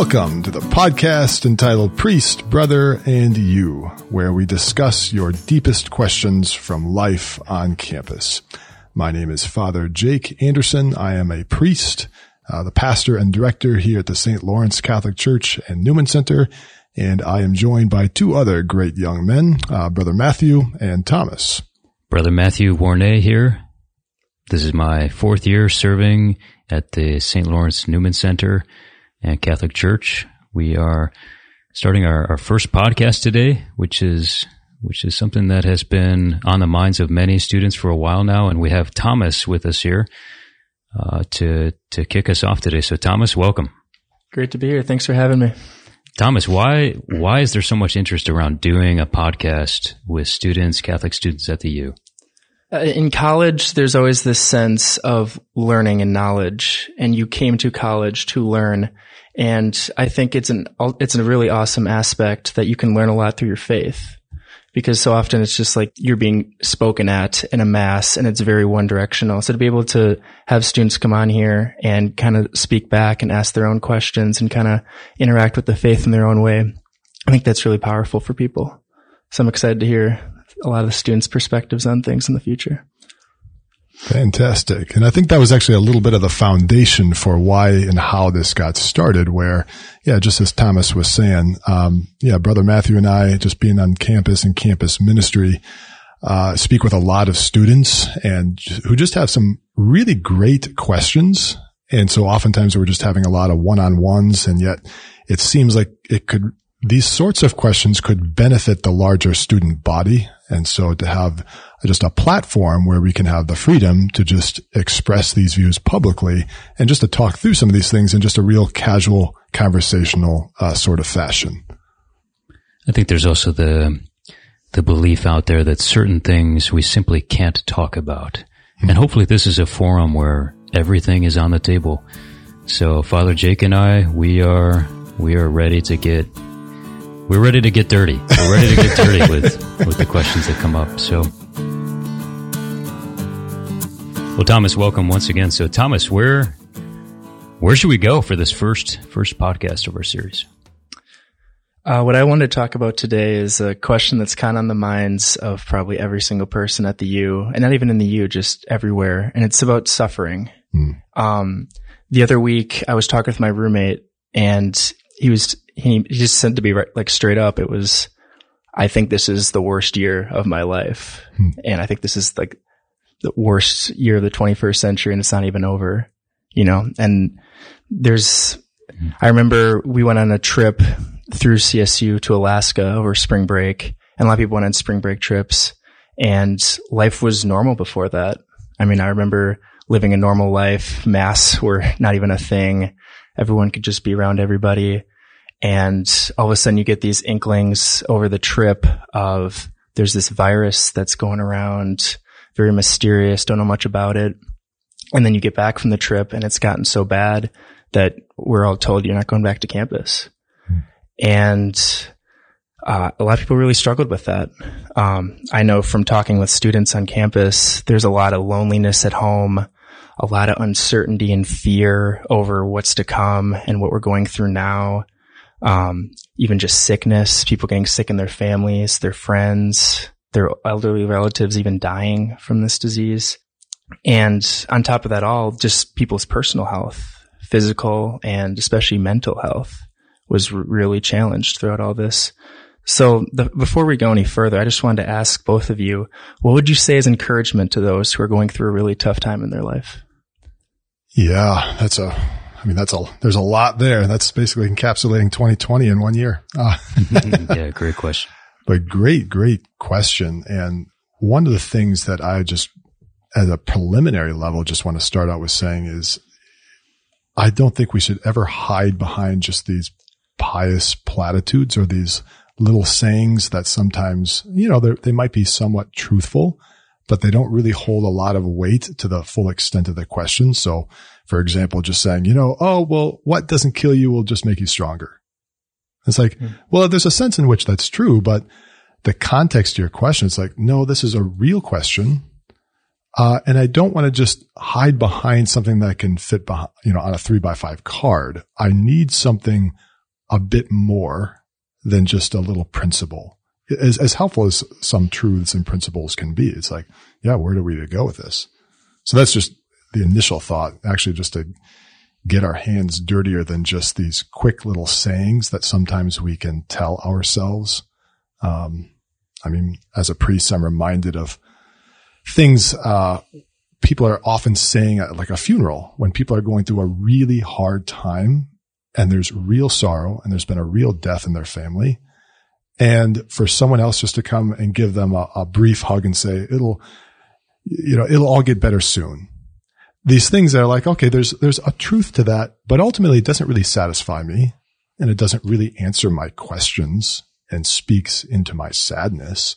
Welcome to the podcast entitled Priest, Brother, and You, where we discuss your deepest questions from life on campus. My name is Father Jake Anderson. I am a priest, uh, the pastor and director here at the St. Lawrence Catholic Church and Newman Center, and I am joined by two other great young men, uh, Brother Matthew and Thomas. Brother Matthew Warnay here. This is my fourth year serving at the St. Lawrence Newman Center and Catholic Church. We are starting our, our first podcast today, which is which is something that has been on the minds of many students for a while now, and we have Thomas with us here uh, to to kick us off today. So, Thomas, welcome. Great to be here. Thanks for having me. Thomas, why why is there so much interest around doing a podcast with students, Catholic students at the U? Uh, in college, there's always this sense of learning and knowledge, and you came to college to learn. And I think it's an it's a really awesome aspect that you can learn a lot through your faith, because so often it's just like you're being spoken at in a mass, and it's very one directional. So to be able to have students come on here and kind of speak back and ask their own questions and kind of interact with the faith in their own way, I think that's really powerful for people. So I'm excited to hear a lot of the students' perspectives on things in the future. Fantastic. And I think that was actually a little bit of the foundation for why and how this got started where, yeah, just as Thomas was saying, um, yeah, brother Matthew and I just being on campus and campus ministry, uh, speak with a lot of students and who just have some really great questions. And so oftentimes we're just having a lot of one-on-ones and yet it seems like it could these sorts of questions could benefit the larger student body. And so to have just a platform where we can have the freedom to just express these views publicly and just to talk through some of these things in just a real casual conversational uh, sort of fashion. I think there's also the the belief out there that certain things we simply can't talk about. Mm-hmm. And hopefully this is a forum where everything is on the table. So Father Jake and I, we are we are ready to get we're ready to get dirty. We're ready to get dirty with, with the questions that come up. So, well, Thomas, welcome once again. So, Thomas, where where should we go for this first first podcast of our series? Uh, what I want to talk about today is a question that's kind of on the minds of probably every single person at the U, and not even in the U, just everywhere. And it's about suffering. Mm. Um, the other week, I was talking with my roommate, and he was he, he just said to be right, like straight up, it was, I think this is the worst year of my life. Hmm. And I think this is like the worst year of the 21st century and it's not even over, you know, and there's, hmm. I remember we went on a trip through CSU to Alaska over spring break and a lot of people went on spring break trips and life was normal before that. I mean, I remember living a normal life. Masks were not even a thing. Everyone could just be around everybody. And all of a sudden you get these inklings over the trip of there's this virus that's going around, very mysterious, don't know much about it. And then you get back from the trip and it's gotten so bad that we're all told you're not going back to campus. And uh, a lot of people really struggled with that. Um, I know from talking with students on campus, there's a lot of loneliness at home, a lot of uncertainty and fear over what's to come and what we're going through now um, even just sickness, people getting sick in their families, their friends, their elderly relatives even dying from this disease. And on top of that all, just people's personal health, physical and especially mental health was really challenged throughout all this. So the, before we go any further, I just wanted to ask both of you, what would you say as encouragement to those who are going through a really tough time in their life? Yeah, that's a I mean, that's a, there's a lot there. That's basically encapsulating 2020 in one year. Uh, yeah, great question. But great, great question. And one of the things that I just, at a preliminary level, just want to start out with saying is I don't think we should ever hide behind just these pious platitudes or these little sayings that sometimes, you know, they might be somewhat truthful, but they don't really hold a lot of weight to the full extent of the question. So for example, just saying, you know, oh, well, what doesn't kill you will just make you stronger. It's like, mm. well, there's a sense in which that's true, but the context to your question, it's like, no, this is a real question. Uh, and I don't want to just hide behind something that can fit behind, you know, on a three by five card. I need something a bit more than just a little principle. As, as helpful as some truths and principles can be, it's like, yeah, where do we to go with this? So that's just the initial thought, actually just to get our hands dirtier than just these quick little sayings that sometimes we can tell ourselves. Um, I mean, as a priest, I'm reminded of things, uh, people are often saying at like a funeral when people are going through a really hard time and there's real sorrow and there's been a real death in their family. And for someone else just to come and give them a, a brief hug and say, it'll, you know, it'll all get better soon. These things that are like, okay, there's, there's a truth to that, but ultimately it doesn't really satisfy me and it doesn't really answer my questions and speaks into my sadness,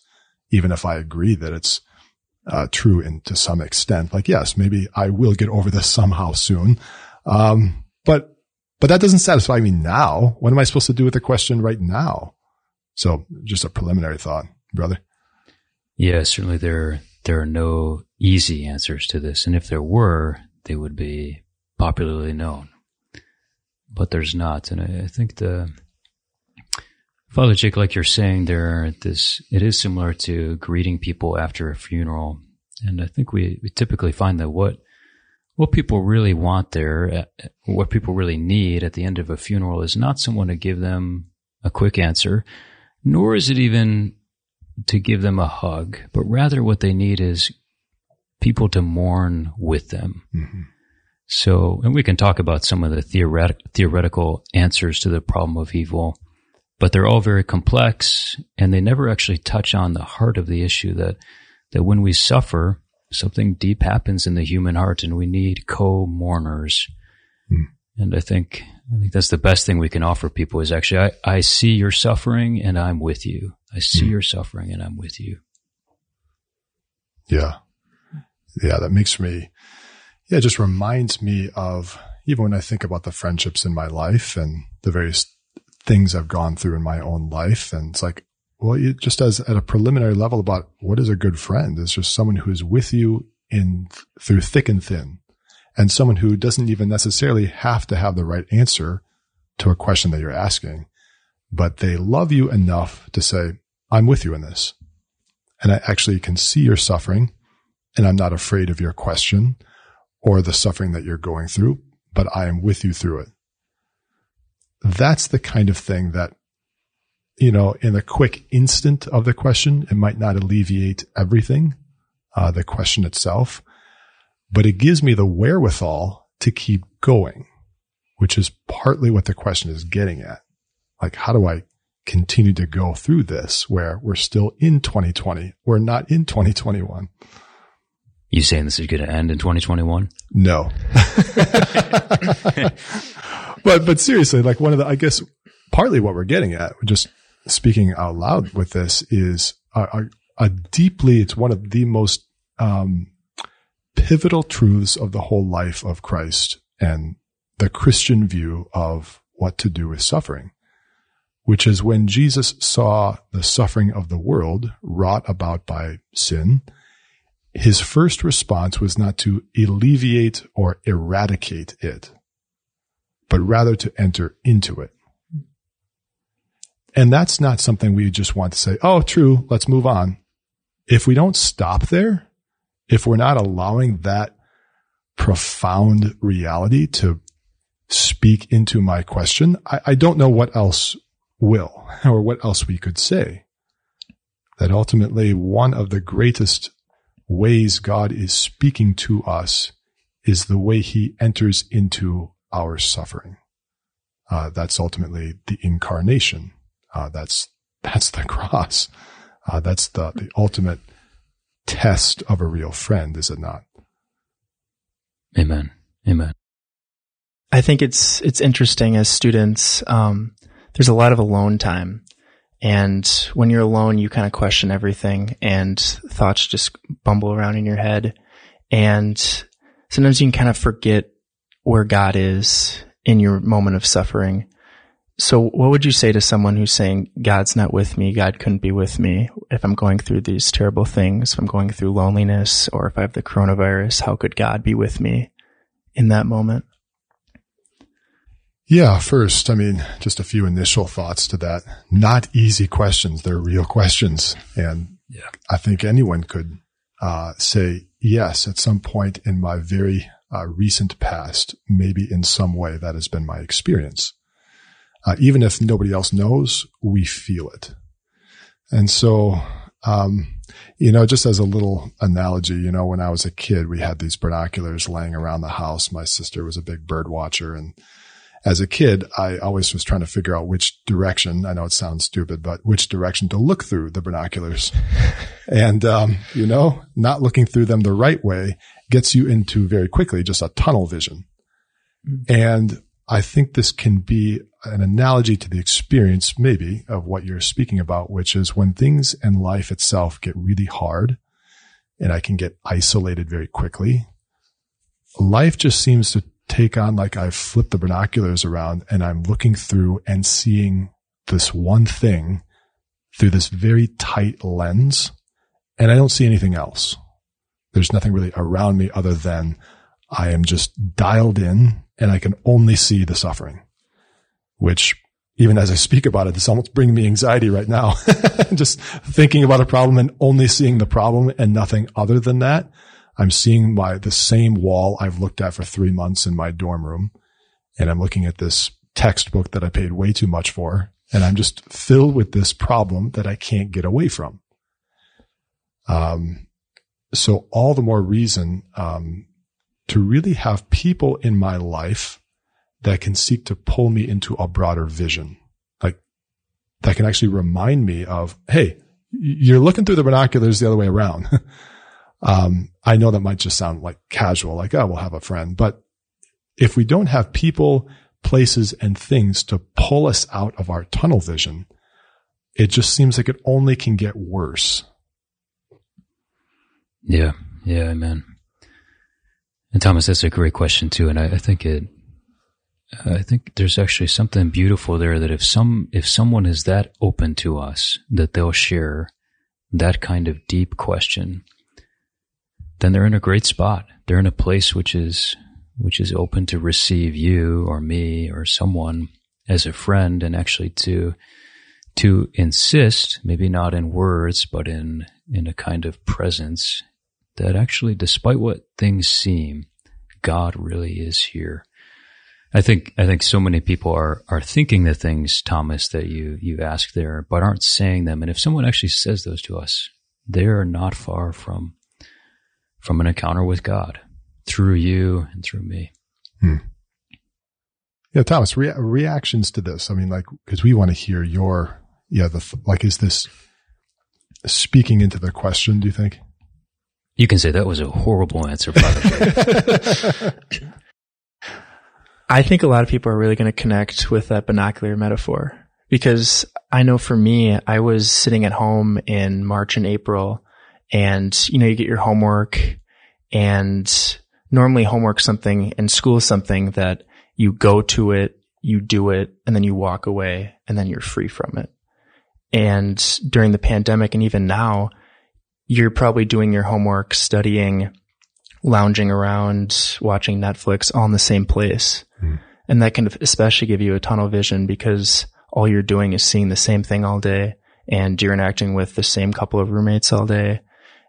even if I agree that it's uh, true and to some extent. Like, yes, maybe I will get over this somehow soon. Um, but, but that doesn't satisfy me now. What am I supposed to do with the question right now? So just a preliminary thought, brother. Yeah, certainly there, there are no easy answers to this. And if there were, they would be popularly known, but there's not. And I, think the, Father Jake, like you're saying there, this, it is similar to greeting people after a funeral. And I think we, we typically find that what, what people really want there, uh, what people really need at the end of a funeral is not someone to give them a quick answer, nor is it even to give them a hug, but rather what they need is people to mourn with them. Mm-hmm. So, and we can talk about some of the theoretic, theoretical answers to the problem of evil but they're all very complex and they never actually touch on the heart of the issue that, that when we suffer, something deep happens in the human heart and we need co-mourners. Mm. And I think, I think that's the best thing we can offer people is actually, I, I see your suffering and I'm with you. I see mm. your suffering and I'm with you. Yeah. Yeah. That makes me, yeah, just reminds me of even when I think about the friendships in my life and the various things I've gone through in my own life. And it's like, well, it just as at a preliminary level about what is a good friend is just someone who is with you in through thick and thin and someone who doesn't even necessarily have to have the right answer to a question that you're asking, but they love you enough to say, I'm with you in this. And I actually can see your suffering and I'm not afraid of your question or the suffering that you're going through, but I am with you through it that's the kind of thing that, you know, in the quick instant of the question, it might not alleviate everything, uh, the question itself, but it gives me the wherewithal to keep going, which is partly what the question is getting at. Like, how do I continue to go through this where we're still in 2020? We're not in 2021. You saying this is going to end in 2021? No. but but seriously, like one of the, I guess partly what we're getting at, just speaking out loud with this, is a, a, a deeply. It's one of the most um, pivotal truths of the whole life of Christ and the Christian view of what to do with suffering, which is when Jesus saw the suffering of the world wrought about by sin. His first response was not to alleviate or eradicate it but rather to enter into it. And that's not something we just want to say, oh, true, let's move on. If we don't stop there, if we're not allowing that profound reality to speak into my question, I, I don't know what else will or what else we could say. That ultimately one of the greatest ways God is speaking to us is the way he enters into our suffering. Uh, that's ultimately the incarnation. Uh, that's that's the cross. Uh, that's the the ultimate test of a real friend, is it not? Amen. Amen. I think it's it's interesting as students. Um, there's a lot of alone time, and when you're alone, you kind of question everything, and thoughts just bumble around in your head, and sometimes you can kind of forget where God is in your moment of suffering. So, what would you say to someone who's saying, God's not with me, God couldn't be with me if I'm going through these terrible things, if I'm going through loneliness, or if I have the coronavirus, how could God be with me in that moment? Yeah, first, I mean, just a few initial thoughts to that. Not easy questions. They're real questions. And yeah. I think anyone could uh, say, yes, at some point in my very uh, recent past, maybe in some way that has been my experience. Uh, even if nobody else knows, we feel it. And so, um, you know, just as a little analogy, you know, when I was a kid, we had these binoculars laying around the house. My sister was a big bird watcher and as a kid, I always was trying to figure out which direction. I know it sounds stupid, but which direction to look through the binoculars. and, um, you know, not looking through them the right way gets you into very quickly just a tunnel vision. Mm-hmm. And I think this can be an analogy to the experience, maybe, of what you're speaking about, which is when things and life itself get really hard and I can get isolated very quickly. Life just seems to take on like I've flipped the binoculars around and I'm looking through and seeing this one thing through this very tight lens and I don't see anything else. There's nothing really around me other than I am just dialed in and I can only see the suffering, which even as I speak about it, it's almost bringing me anxiety right now. just thinking about a problem and only seeing the problem and nothing other than that. I'm seeing my, the same wall I've looked at for three months in my dorm room. And I'm looking at this textbook that I paid way too much for. And I'm just filled with this problem that I can't get away from. Um, so all the more reason, um, to really have people in my life that can seek to pull me into a broader vision. Like that can actually remind me of, Hey, you're looking through the binoculars the other way around. Um, I know that might just sound like casual, like, oh, we'll have a friend. But if we don't have people, places and things to pull us out of our tunnel vision, it just seems like it only can get worse. Yeah. Yeah. Amen. And Thomas, that's a great question too. And I, I think it, I think there's actually something beautiful there that if some, if someone is that open to us, that they'll share that kind of deep question, then they're in a great spot. They're in a place which is which is open to receive you or me or someone as a friend and actually to to insist, maybe not in words, but in in a kind of presence that actually despite what things seem, God really is here. I think I think so many people are are thinking the things, Thomas, that you you ask there, but aren't saying them. And if someone actually says those to us, they are not far from from an encounter with God through you and through me. Hmm. Yeah, Thomas, re- reactions to this. I mean, like, cause we want to hear your, yeah, the, like, is this speaking into the question, do you think? You can say that was a horrible answer, I think a lot of people are really going to connect with that binocular metaphor because I know for me, I was sitting at home in March and April and you know you get your homework and normally homework something and school is something that you go to it you do it and then you walk away and then you're free from it. And during the pandemic and even now you're probably doing your homework studying lounging around watching netflix all in the same place. Mm. and that can especially give you a tunnel vision because all you're doing is seeing the same thing all day and you're interacting with the same couple of roommates all day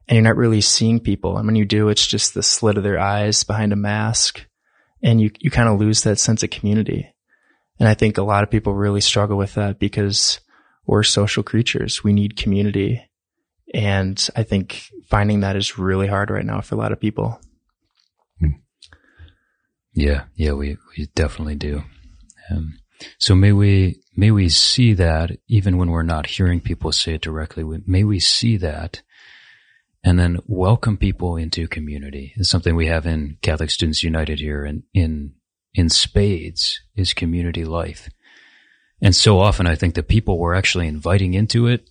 and you're not really seeing people. And when you do, it's just the slit of their eyes behind a mask and you, you kind of lose that sense of community. And I think a lot of people really struggle with that because we're social creatures. We need community. And I think finding that is really hard right now for a lot of people. Yeah. Yeah. We, we definitely do. Um, so may we, may we see that even when we're not hearing people say it directly, may we see that and then welcome people into community. It's something we have in Catholic Students United here and in, in spades is community life. And so often I think the people we're actually inviting into it,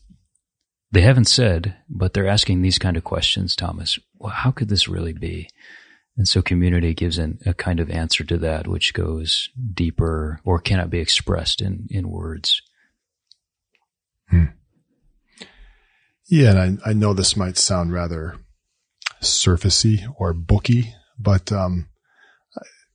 they haven't said, but they're asking these kind of questions, Thomas. Well, how could this really be? And so community gives an, a kind of answer to that, which goes deeper or cannot be expressed in, in words. Hmm. Yeah, and I, I know this might sound rather surfacey or booky, but um,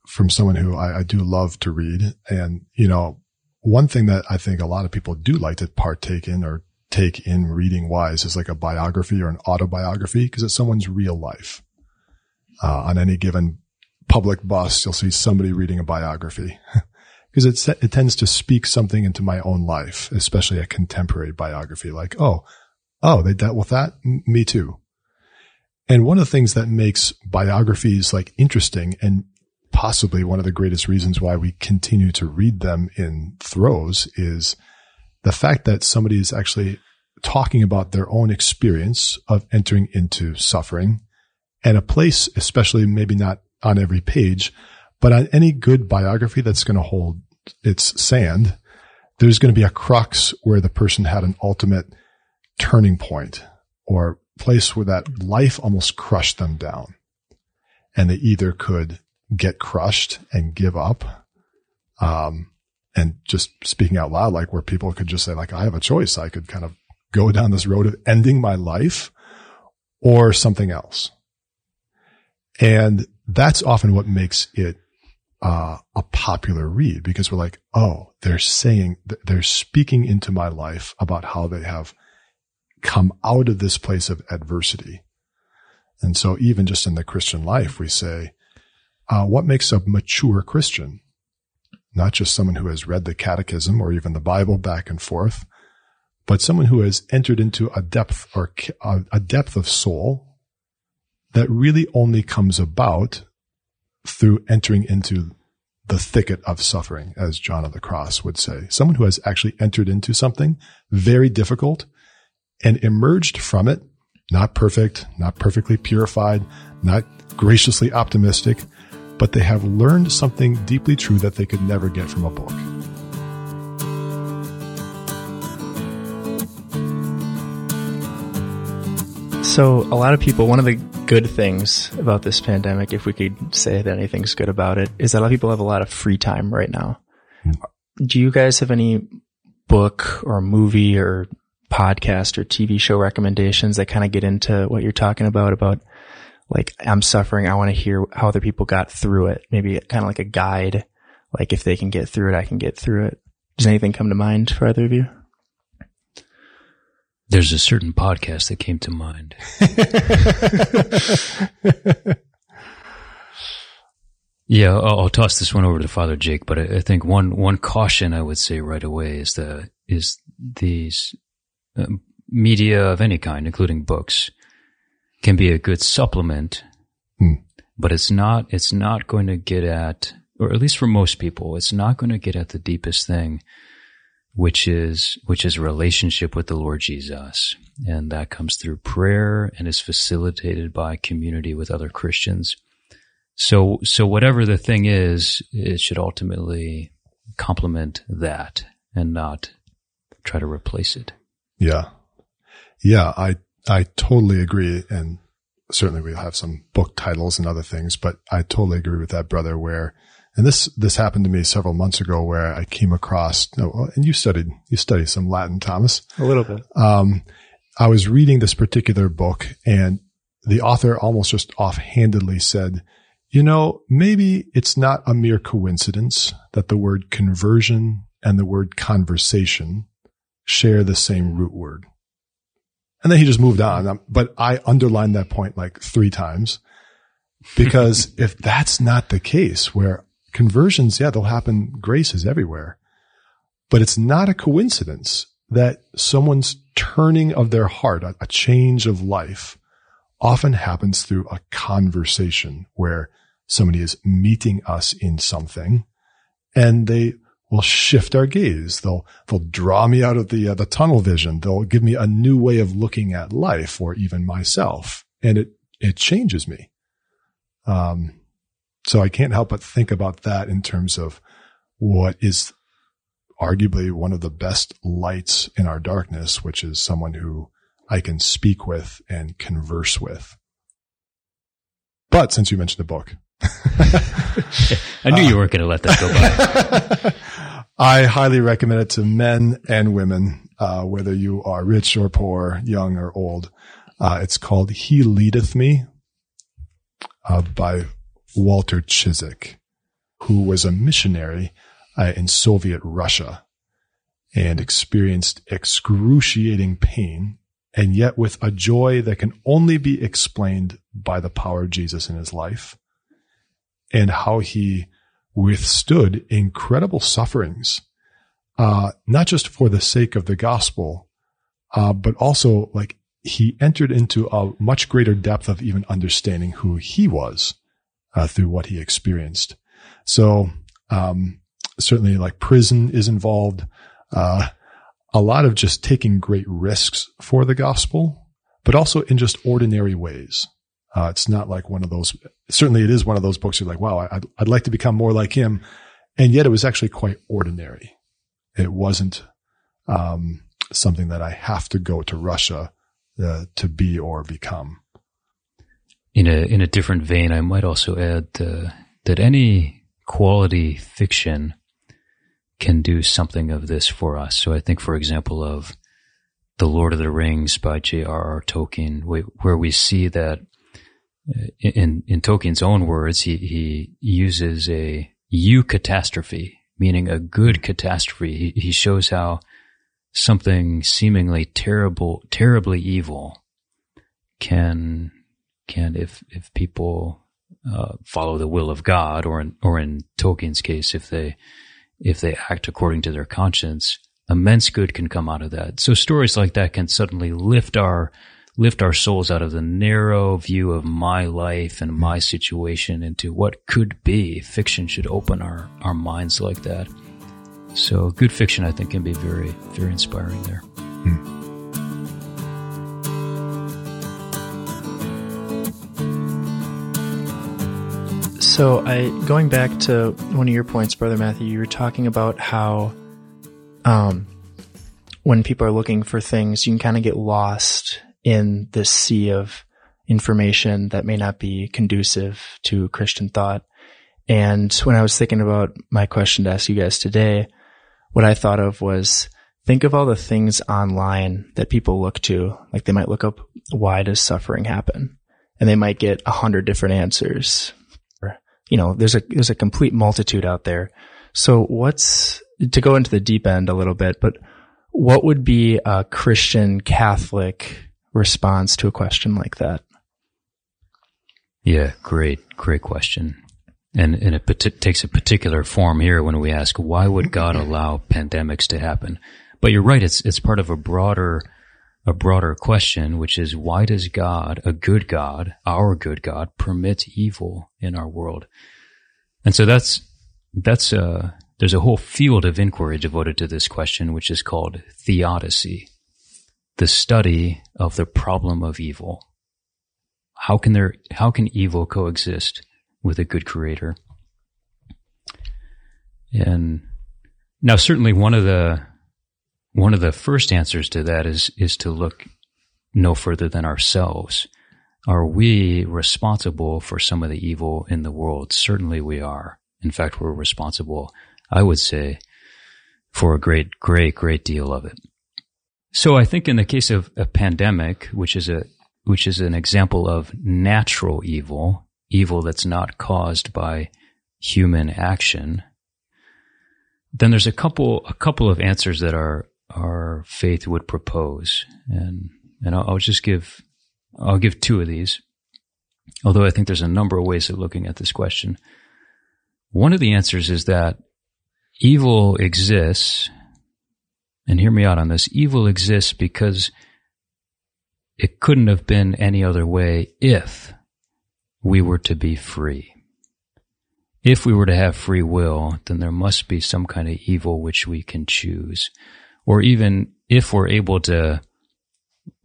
from someone who I, I do love to read, and you know, one thing that I think a lot of people do like to partake in or take in reading wise is like a biography or an autobiography because it's someone's real life. Uh, on any given public bus, you'll see somebody reading a biography because it, it tends to speak something into my own life, especially a contemporary biography like, oh, oh, they dealt with that. Me too. And one of the things that makes biographies like interesting and possibly one of the greatest reasons why we continue to read them in throes is the fact that somebody is actually talking about their own experience of entering into suffering and a place, especially maybe not on every page, but on any good biography that's going to hold its sand, there's going to be a crux where the person had an ultimate turning point or place where that life almost crushed them down. And they either could get crushed and give up. Um, and just speaking out loud, like where people could just say, like, I have a choice. I could kind of go down this road of ending my life or something else. And that's often what makes it uh, a popular read because we're like, oh, they're saying, they're speaking into my life about how they have come out of this place of adversity. And so even just in the Christian life, we say, uh, what makes a mature Christian? Not just someone who has read the catechism or even the Bible back and forth, but someone who has entered into a depth or a depth of soul that really only comes about through entering into the thicket of suffering, as John of the Cross would say. Someone who has actually entered into something very difficult and emerged from it, not perfect, not perfectly purified, not graciously optimistic, but they have learned something deeply true that they could never get from a book. So, a lot of people, one of the good things about this pandemic, if we could say that anything's good about it, is that a lot of people have a lot of free time right now. Hmm. Do you guys have any book or movie or podcast or TV show recommendations that kind of get into what you're talking about, about like I'm suffering. I want to hear how other people got through it. Maybe kind of like a guide. Like if they can get through it, I can get through it. Does anything come to mind for either of you? There's a certain podcast that came to mind. yeah, I'll, I'll, toss this one over to Father Jake, but I, I, think one one caution I would say right away is the is these media of any kind, including books, can be a good supplement, hmm. but it's not, it's not going to get at, or at least for most people, it's not going to get at the deepest thing, which is, which is relationship with the Lord Jesus. And that comes through prayer and is facilitated by community with other Christians. So, so whatever the thing is, it should ultimately complement that and not try to replace it. Yeah. Yeah. I I totally agree. And certainly we have some book titles and other things, but I totally agree with that brother where, and this, this happened to me several months ago where I came across, and you studied, you studied some Latin, Thomas. A little bit. Um, I was reading this particular book and the author almost just offhandedly said, you know, maybe it's not a mere coincidence that the word conversion and the word conversation share the same root word. And then he just moved on. Um, but I underlined that point like three times because if that's not the case where conversions, yeah, they'll happen. Grace is everywhere, but it's not a coincidence that someone's turning of their heart, a, a change of life often happens through a conversation where somebody is meeting us in something and they will shift our gaze. They'll, they'll draw me out of the, uh, the tunnel vision. They'll give me a new way of looking at life or even myself. And it, it changes me. Um, so I can't help but think about that in terms of what is arguably one of the best lights in our darkness, which is someone who I can speak with and converse with. But since you mentioned the book, I knew you weren't going to let that go by. I highly recommend it to men and women, uh, whether you are rich or poor, young or old. Uh, it's called He Leadeth Me uh, by Walter Ciszek, who was a missionary uh, in Soviet Russia and experienced excruciating pain, and yet with a joy that can only be explained by the power of Jesus in his life and how he withstood incredible sufferings, uh, not just for the sake of the gospel, uh, but also like he entered into a much greater depth of even understanding who he was uh, through what he experienced. So, um, certainly like prison is involved. Uh, a lot of just taking great risks for the gospel, but also in just ordinary ways. Uh, it's not like one of those, certainly it is one of those books you're like, wow, I'd, I'd like to become more like him. And yet it was actually quite ordinary. It wasn't, um, something that I have to go to Russia uh, to be or become. In a in a different vein, I might also add uh, that any quality fiction can do something of this for us. So I think, for example, of The Lord of the Rings by J.R.R. Tolkien, where we see that in, in Tolkien's own words, he, he uses a eucatastrophe, meaning a good catastrophe. He, he shows how something seemingly terrible, terribly evil can, can, if, if people, uh, follow the will of God or in, or in Tolkien's case, if they, if they act according to their conscience, immense good can come out of that. So stories like that can suddenly lift our, lift our souls out of the narrow view of my life and my situation into what could be. Fiction should open our, our minds like that. So good fiction, I think, can be very, very inspiring there. Hmm. So I going back to one of your points, brother Matthew, you were talking about how um, when people are looking for things, you can kind of get lost in this sea of information that may not be conducive to Christian thought. And when I was thinking about my question to ask you guys today, what I thought of was think of all the things online that people look to. Like they might look up, why does suffering happen? And they might get a hundred different answers you know, there's a, there's a complete multitude out there. So what's, to go into the deep end a little bit, but what would be a Christian Catholic response to a question like that? Yeah, great, great question. And, and it takes a particular form here when we ask, why would God allow pandemics to happen? But you're right. It's, it's part of a broader a broader question, which is why does God, a good God, our good God, permit evil in our world? And so that's, that's, uh, there's a whole field of inquiry devoted to this question, which is called theodicy, the study of the problem of evil. How can there, how can evil coexist with a good creator? And now certainly one of the, one of the first answers to that is, is to look no further than ourselves. Are we responsible for some of the evil in the world? Certainly we are. In fact, we're responsible, I would say, for a great, great, great deal of it. So I think in the case of a pandemic, which is a, which is an example of natural evil, evil that's not caused by human action, then there's a couple, a couple of answers that are our faith would propose. And, and I'll, I'll just give, I'll give two of these, although I think there's a number of ways of looking at this question. One of the answers is that evil exists, and hear me out on this, evil exists because it couldn't have been any other way if we were to be free. If we were to have free will, then there must be some kind of evil which we can choose or even if we're able to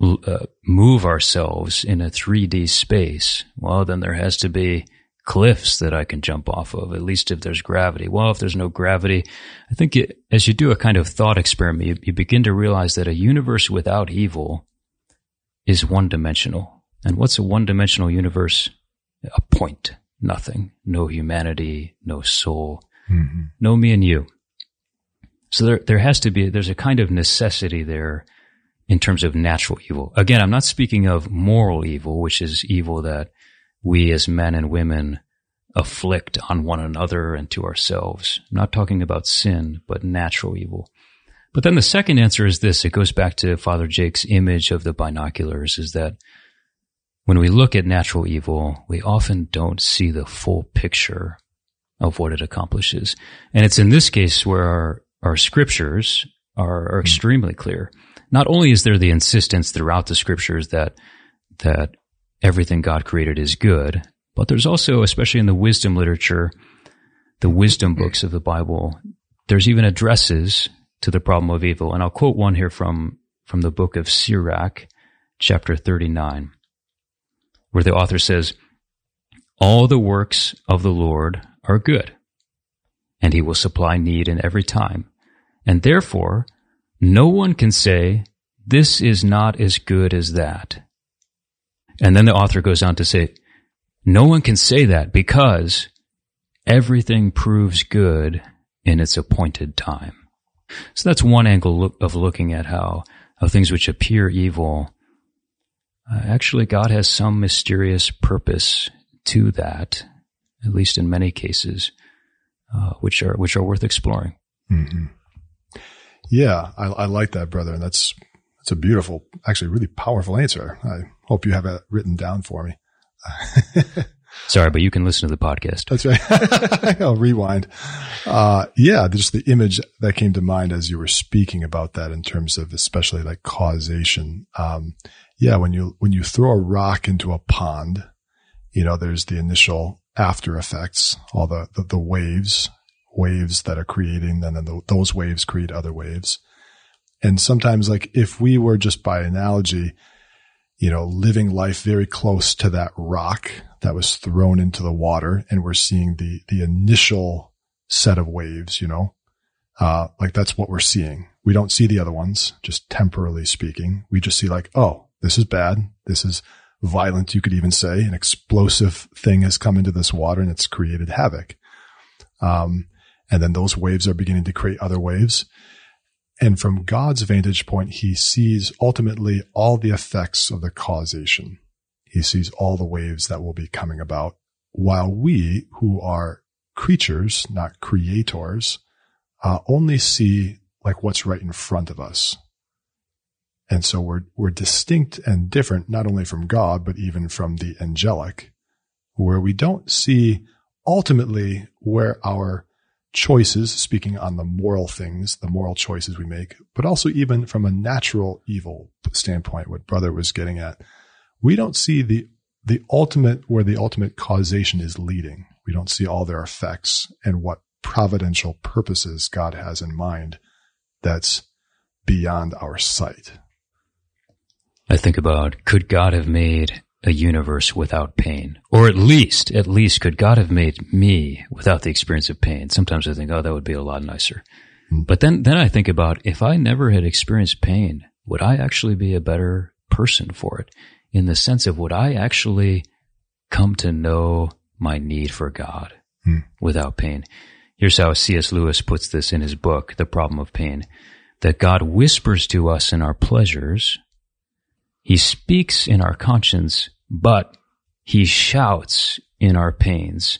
uh, move ourselves in a 3D space, well, then there has to be cliffs that I can jump off of, at least if there's gravity. Well, if there's no gravity, I think it, as you do a kind of thought experiment, you, you begin to realize that a universe without evil is one dimensional. And what's a one dimensional universe a point, nothing, no humanity, no soul, mm-hmm. no me and you. So there, there has to be, there's a kind of necessity there in terms of natural evil. Again, I'm not speaking of moral evil, which is evil that we as men and women afflict on one another and to ourselves. I'm not talking about sin, but natural evil. But then the second answer is this. It goes back to Father Jake's image of the binoculars is that when we look at natural evil, we often don't see the full picture of what it accomplishes. And it's in this case where our, our scriptures are, are extremely clear. Not only is there the insistence throughout the scriptures that, that everything God created is good, but there's also, especially in the wisdom literature, the wisdom books of the Bible, there's even addresses to the problem of evil. And I'll quote one here from, from the book of Sirach, chapter 39, where the author says, All the works of the Lord are good, and he will supply need in every time. And therefore, no one can say, This is not as good as that. And then the author goes on to say, no one can say that because everything proves good in its appointed time. So that's one angle of looking at how, how things which appear evil, uh, actually God has some mysterious purpose to that, at least in many cases, uh, which are which are worth exploring. Mm-hmm. Yeah, I, I, like that, brother, and that's that's a beautiful, actually, really powerful answer. I hope you have it written down for me. Sorry, but you can listen to the podcast. That's right. I'll rewind. Uh, yeah, just the image that came to mind as you were speaking about that in terms of especially like causation. Um, yeah, when you, when you throw a rock into a pond, you know, there's the initial after effects, all the, the, the waves, waves that are creating, and then the, those waves create other waves. And sometimes like if we were just by analogy, you know, living life very close to that rock that was thrown into the water. And we're seeing the, the initial set of waves, you know, uh, like that's what we're seeing. We don't see the other ones, just temporally speaking. We just see like, oh, this is bad. This is violent. You could even say an explosive thing has come into this water and it's created havoc. Um, and then those waves are beginning to create other waves. And from God's vantage point, he sees ultimately all the effects of the causation. He sees all the waves that will be coming about while we who are creatures, not creators, uh, only see like what's right in front of us. And so we're, we're distinct and different, not only from God, but even from the angelic, where we don't see ultimately where our choices, speaking on the moral things, the moral choices we make, but also even from a natural evil standpoint, what brother was getting at, we don't see the, the ultimate, where the ultimate causation is leading. We don't see all their effects and what providential purposes God has in mind that's beyond our sight. I think about could God have made a universe without pain. Or at least, at least could God have made me without the experience of pain? Sometimes I think, oh, that would be a lot nicer. Mm. But then, then I think about if I never had experienced pain, would I actually be a better person for it? In the sense of would I actually come to know my need for God mm. without pain? Here's how C.S. Lewis puts this in his book, The Problem of Pain, that God whispers to us in our pleasures he speaks in our conscience, but he shouts in our pains.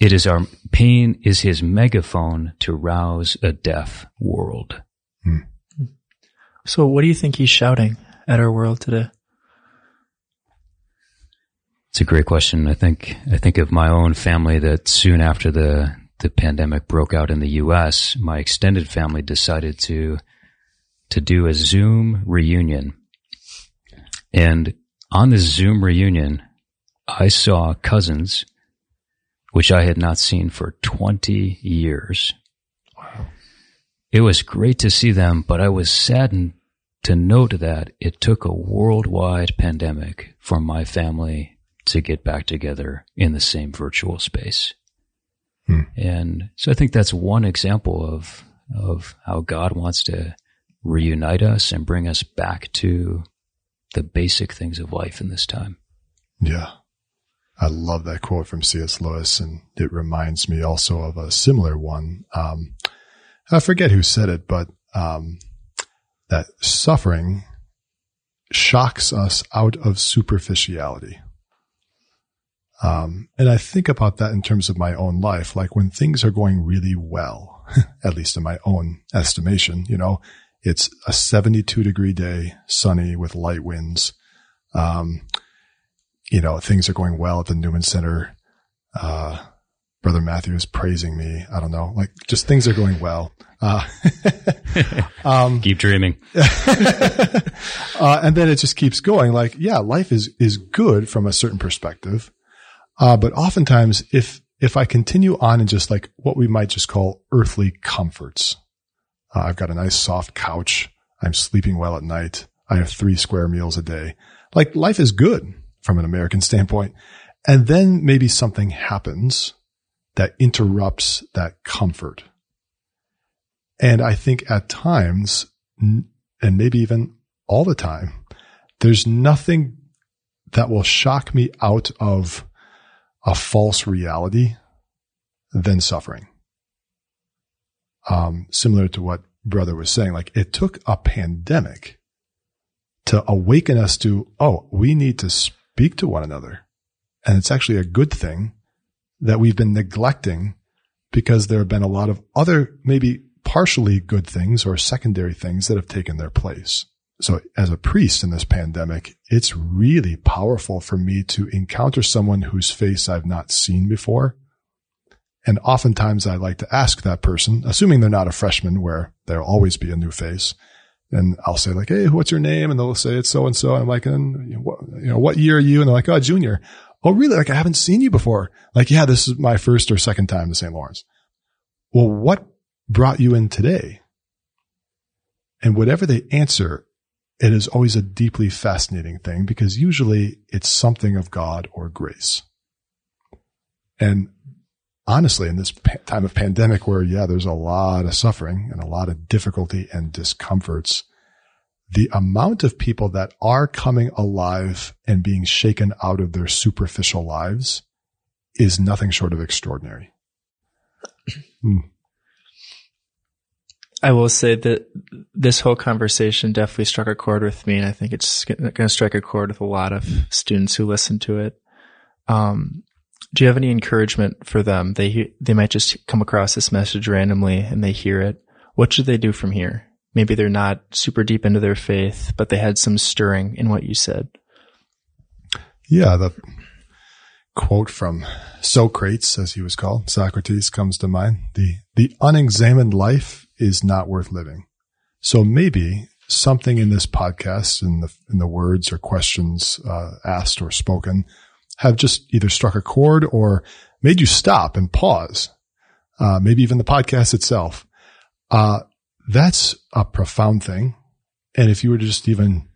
It is our pain is his megaphone to rouse a deaf world. Hmm. So what do you think he's shouting at our world today? It's a great question. I think I think of my own family that soon after the the pandemic broke out in the US, my extended family decided to to do a Zoom reunion and on this Zoom reunion, I saw cousins, which I had not seen for 20 years. Wow. It was great to see them, but I was saddened to note that it took a worldwide pandemic for my family to get back together in the same virtual space. Hmm. And so I think that's one example of, of how God wants to reunite us and bring us back to the basic things of life in this time. Yeah. I love that quote from C.S. Lewis, and it reminds me also of a similar one. Um, I forget who said it, but um, that suffering shocks us out of superficiality. Um, and I think about that in terms of my own life, like when things are going really well, at least in my own estimation, you know, it's a 72 degree day, sunny with light winds. Um, you know, things are going well at the Newman Center. Uh, Brother Matthew is praising me. I don't know, like just things are going well. Uh, um, keep dreaming. uh, and then it just keeps going. Like, yeah, life is, is good from a certain perspective. Uh, but oftentimes if, if I continue on in just like what we might just call earthly comforts, uh, I've got a nice soft couch. I'm sleeping well at night. I have three square meals a day. Like life is good from an American standpoint. And then maybe something happens that interrupts that comfort. And I think at times, and maybe even all the time, there's nothing that will shock me out of a false reality than suffering. Um, similar to what brother was saying, like it took a pandemic to awaken us to, oh, we need to speak to one another. And it's actually a good thing that we've been neglecting because there have been a lot of other, maybe partially good things or secondary things that have taken their place. So as a priest in this pandemic, it's really powerful for me to encounter someone whose face I've not seen before. And oftentimes I like to ask that person, assuming they're not a freshman where there'll always be a new face. And I'll say like, Hey, what's your name? And they'll say it's so and so. And I'm like, and what, you know, what year are you? And they're like, Oh, junior. Oh, really? Like I haven't seen you before. Like, yeah, this is my first or second time to St. Lawrence. Well, what brought you in today? And whatever they answer, it is always a deeply fascinating thing because usually it's something of God or grace. And honestly, in this time of pandemic where, yeah, there's a lot of suffering and a lot of difficulty and discomforts, the amount of people that are coming alive and being shaken out of their superficial lives is nothing short of extraordinary. Hmm. I will say that this whole conversation definitely struck a chord with me, and I think it's going to strike a chord with a lot of students who listen to it. Um, do you have any encouragement for them? They they might just come across this message randomly and they hear it. What should they do from here? Maybe they're not super deep into their faith, but they had some stirring in what you said. Yeah, the quote from Socrates, as he was called, Socrates, comes to mind. The the unexamined life is not worth living. So maybe something in this podcast, in the in the words or questions uh, asked or spoken, have just either struck a chord or made you stop and pause. Uh, maybe even the podcast itself. Uh, that's a profound thing. And if you were to just even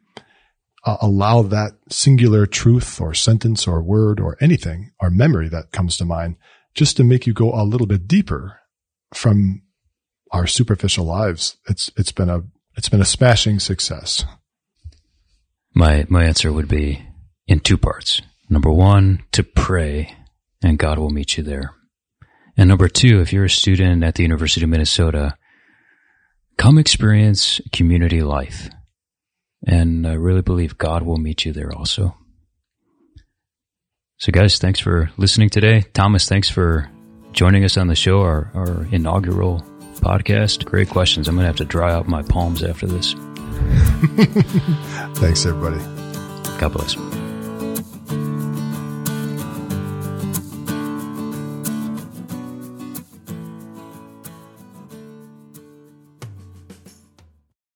uh, allow that singular truth or sentence or word or anything or memory that comes to mind just to make you go a little bit deeper from our superficial lives, it's, it's been a, it's been a smashing success. My, my answer would be in two parts. Number one, to pray and God will meet you there. And number two, if you're a student at the University of Minnesota, come experience community life. And I really believe God will meet you there also. So guys, thanks for listening today. Thomas, thanks for joining us on the show, our, our inaugural podcast. Great questions. I'm going to have to dry out my palms after this. thanks everybody. God bless.